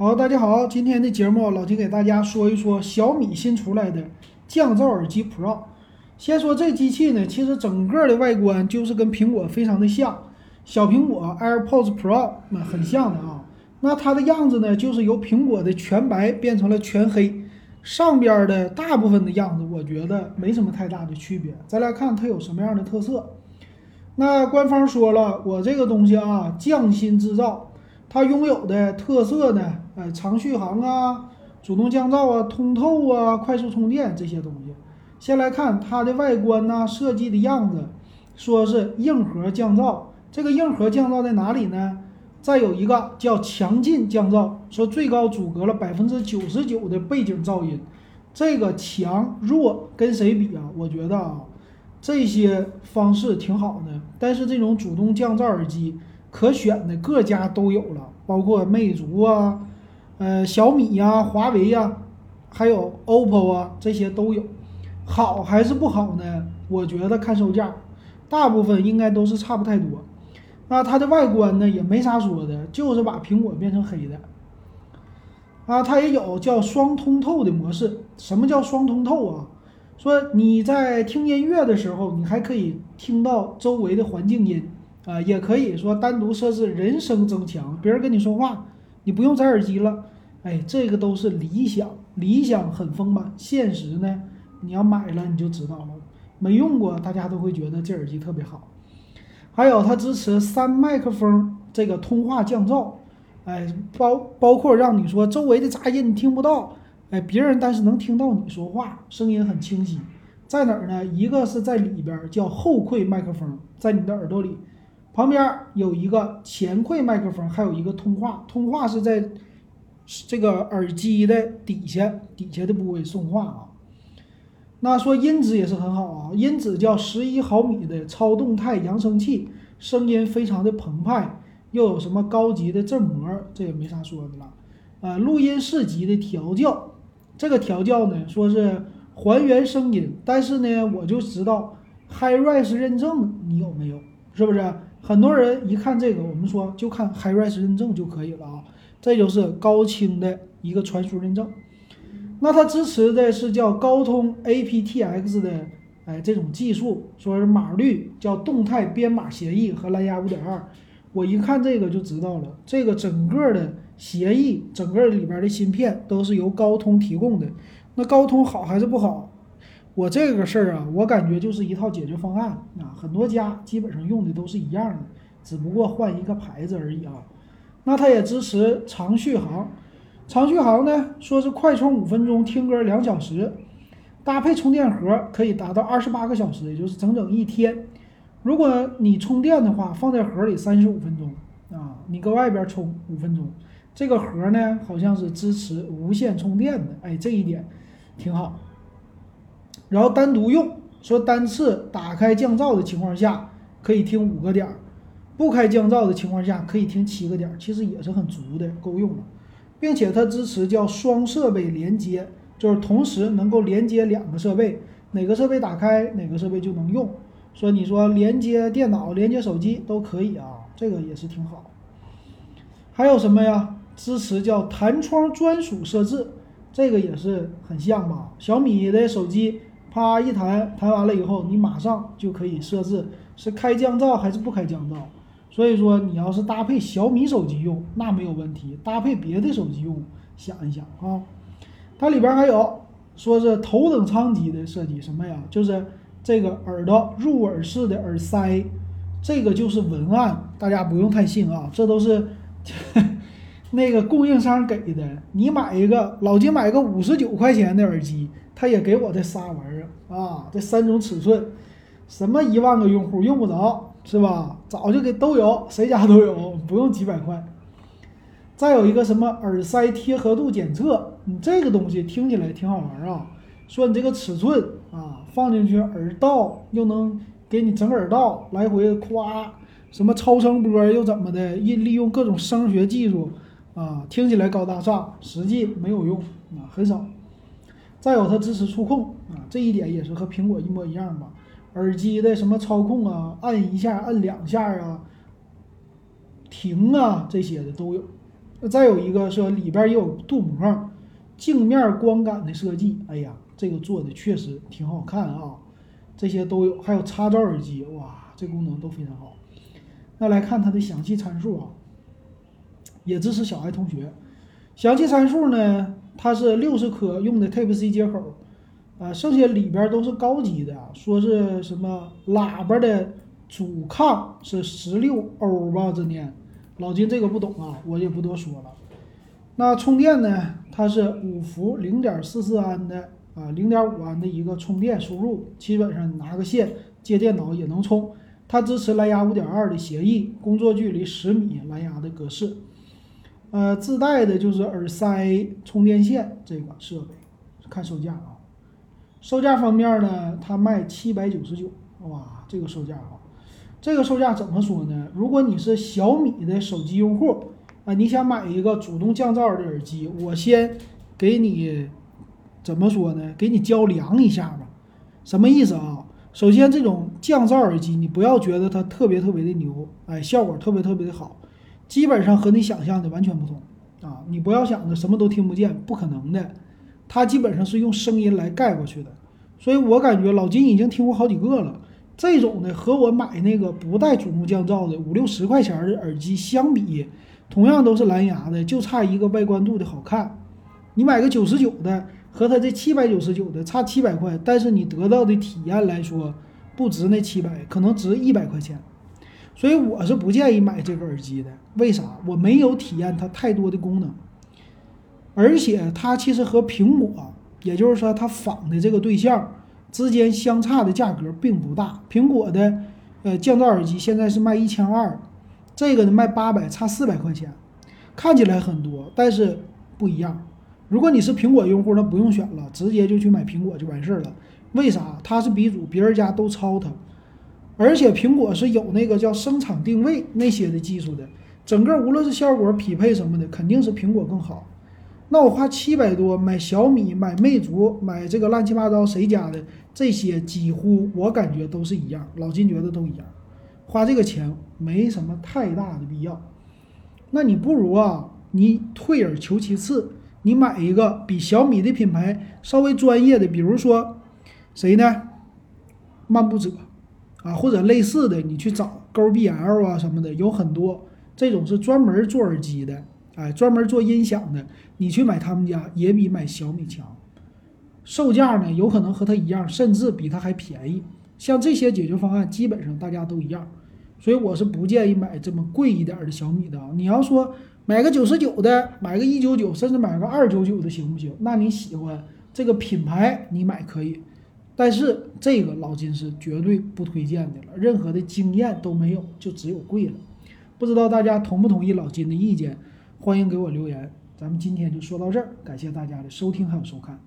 好，大家好，今天的节目老金给大家说一说小米新出来的降噪耳机 Pro。先说这机器呢，其实整个的外观就是跟苹果非常的像，小苹果 AirPods Pro 那很像的啊。那它的样子呢，就是由苹果的全白变成了全黑，上边的大部分的样子，我觉得没什么太大的区别。再来看它有什么样的特色。那官方说了，我这个东西啊，匠心制造，它拥有的特色呢，呃，长续航啊，主动降噪啊，通透啊，快速充电这些东西。先来看它的外观呐，设计的样子，说是硬核降噪。这个硬核降噪在哪里呢？再有一个叫强劲降噪，说最高阻隔了百分之九十九的背景噪音。这个强弱跟谁比啊？我觉得啊。这些方式挺好的，但是这种主动降噪耳机可选的各家都有了，包括魅族啊、呃小米呀、华为呀，还有 OPPO 啊，这些都有。好还是不好呢？我觉得看售价，大部分应该都是差不太多。那它的外观呢，也没啥说的，就是把苹果变成黑的。啊，它也有叫双通透的模式。什么叫双通透啊？说你在听音乐的时候，你还可以听到周围的环境音啊，也可以说单独设置人声增强，别人跟你说话，你不用摘耳机了。哎，这个都是理想，理想很丰满，现实呢，你要买了你就知道了，没用过大家都会觉得这耳机特别好。还有它支持三麦克风这个通话降噪，哎，包包括让你说周围的杂音听不到。哎，别人但是能听到你说话，声音很清晰，在哪儿呢？一个是在里边叫后馈麦克风，在你的耳朵里，旁边有一个前馈麦克风，还有一个通话，通话是在这个耳机的底下底下的部位送话啊。那说音质也是很好啊，音质叫十一毫米的超动态扬声器，声音非常的澎湃，又有什么高级的振膜，这也没啥说的了。呃，录音室级的调教。这个调教呢，说是还原声音，但是呢，我就知道 HiRes 认证你有没有？是不是？很多人一看这个，我们说就看 HiRes 认证就可以了啊，这就是高清的一个传输认证。那它支持的是叫高通 aptX 的哎这种技术，说是码率叫动态编码协议和蓝牙五点二。我一看这个就知道了，这个整个的。协议整个里边的芯片都是由高通提供的，那高通好还是不好？我这个事儿啊，我感觉就是一套解决方案啊，很多家基本上用的都是一样的，只不过换一个牌子而已啊。那它也支持长续航，长续航呢，说是快充五分钟，听歌两小时，搭配充电盒可以达到二十八个小时，也就是整整一天。如果你充电的话，放在盒里三十五分钟啊，你搁外边充五分钟。这个盒呢，好像是支持无线充电的，哎，这一点挺好。然后单独用，说单次打开降噪的情况下可以听五个点儿，不开降噪的情况下可以听七个点儿，其实也是很足的，够用了。并且它支持叫双设备连接，就是同时能够连接两个设备，哪个设备打开哪个设备就能用。说你说连接电脑、连接手机都可以啊，这个也是挺好。还有什么呀？支持叫弹窗专属设置，这个也是很像吧？小米的手机，啪一弹，弹完了以后，你马上就可以设置是开降噪还是不开降噪。所以说，你要是搭配小米手机用，那没有问题；搭配别的手机用，想一想啊。它里边还有说是头等舱级的设计，什么呀？就是这个耳朵入耳式的耳塞，这个就是文案，大家不用太信啊，这都是。那个供应商给的，你买一个老金买个五十九块钱的耳机，他也给我这仨玩意儿啊，这三种尺寸，什么一万个用户用不着是吧？早就给都有，谁家都有，不用几百块。再有一个什么耳塞贴合度检测，你这个东西听起来挺好玩啊，说你这个尺寸啊，放进去耳道又能给你整耳道来回夸，什么超声波又怎么的，利利用各种声学技术。啊，听起来高大上，实际没有用啊，很少。再有，它支持触控啊，这一点也是和苹果一模一样吧。耳机的什么操控啊，按一下、按两下啊，停啊这些的都有再有一个是里边也有镀膜，镜面光感的设计，哎呀，这个做的确实挺好看啊。这些都有，还有插罩耳机，哇，这功能都非常好。那来看它的详细参数啊，也支持小爱同学。详细参数呢，它是六十颗用的 Type C 接口，啊，剩下里边都是高级的，说是什么喇叭的阻抗是十六欧吧，这念。老金这个不懂啊，我也不多说了。那充电呢，它是五伏零点四四安的。啊，零点五安的一个充电输入，基本上拿个线接电脑也能充。它支持蓝牙五点二的协议，工作距离十米，蓝牙的格式。呃，自带的就是耳塞、充电线这个设备。看售价啊，售价方面呢，它卖七百九十九，哇，这个售价啊，这个售价怎么说呢？如果你是小米的手机用户啊，你想买一个主动降噪的耳机，我先给你。怎么说呢？给你交量一下吧，什么意思啊？首先，这种降噪耳机，你不要觉得它特别特别的牛，哎，效果特别特别的好，基本上和你想象的完全不同啊！你不要想着什么都听不见，不可能的，它基本上是用声音来盖过去的。所以我感觉老金已经听过好几个了，这种的和我买那个不带主动降噪的五六十块钱的耳机相比，同样都是蓝牙的，就差一个外观度的好看。你买个九十九的。和它这七百九十九的差七百块，但是你得到的体验来说，不值那七百，可能值一百块钱。所以我是不建议买这个耳机的。为啥？我没有体验它太多的功能，而且它其实和苹果，也就是说它仿的这个对象之间相差的价格并不大。苹果的呃降噪耳机现在是卖一千二，这个呢卖八百，差四百块钱，看起来很多，但是不一样。如果你是苹果用户，那不用选了，直接就去买苹果就完事儿了。为啥？它是鼻祖，别人家都抄它，而且苹果是有那个叫声场定位那些的技术的，整个无论是效果匹配什么的，肯定是苹果更好。那我花七百多买小米、买魅族、买这个乱七八糟谁家的这些，几乎我感觉都是一样，老金觉得都一样，花这个钱没什么太大的必要。那你不如啊，你退而求其次。你买一个比小米的品牌稍微专业的，比如说谁呢？漫步者啊，或者类似的，你去找 Go B L 啊什么的，有很多这种是专门做耳机的，哎，专门做音响的，你去买他们家也比买小米强，售价呢有可能和它一样，甚至比它还便宜。像这些解决方案，基本上大家都一样，所以我是不建议买这么贵一点的小米的啊。你要说。买个九十九的，买个一九九，甚至买个二九九的行不行？那你喜欢这个品牌，你买可以，但是这个老金是绝对不推荐的了，任何的经验都没有，就只有贵了。不知道大家同不同意老金的意见？欢迎给我留言。咱们今天就说到这儿，感谢大家的收听还有收看。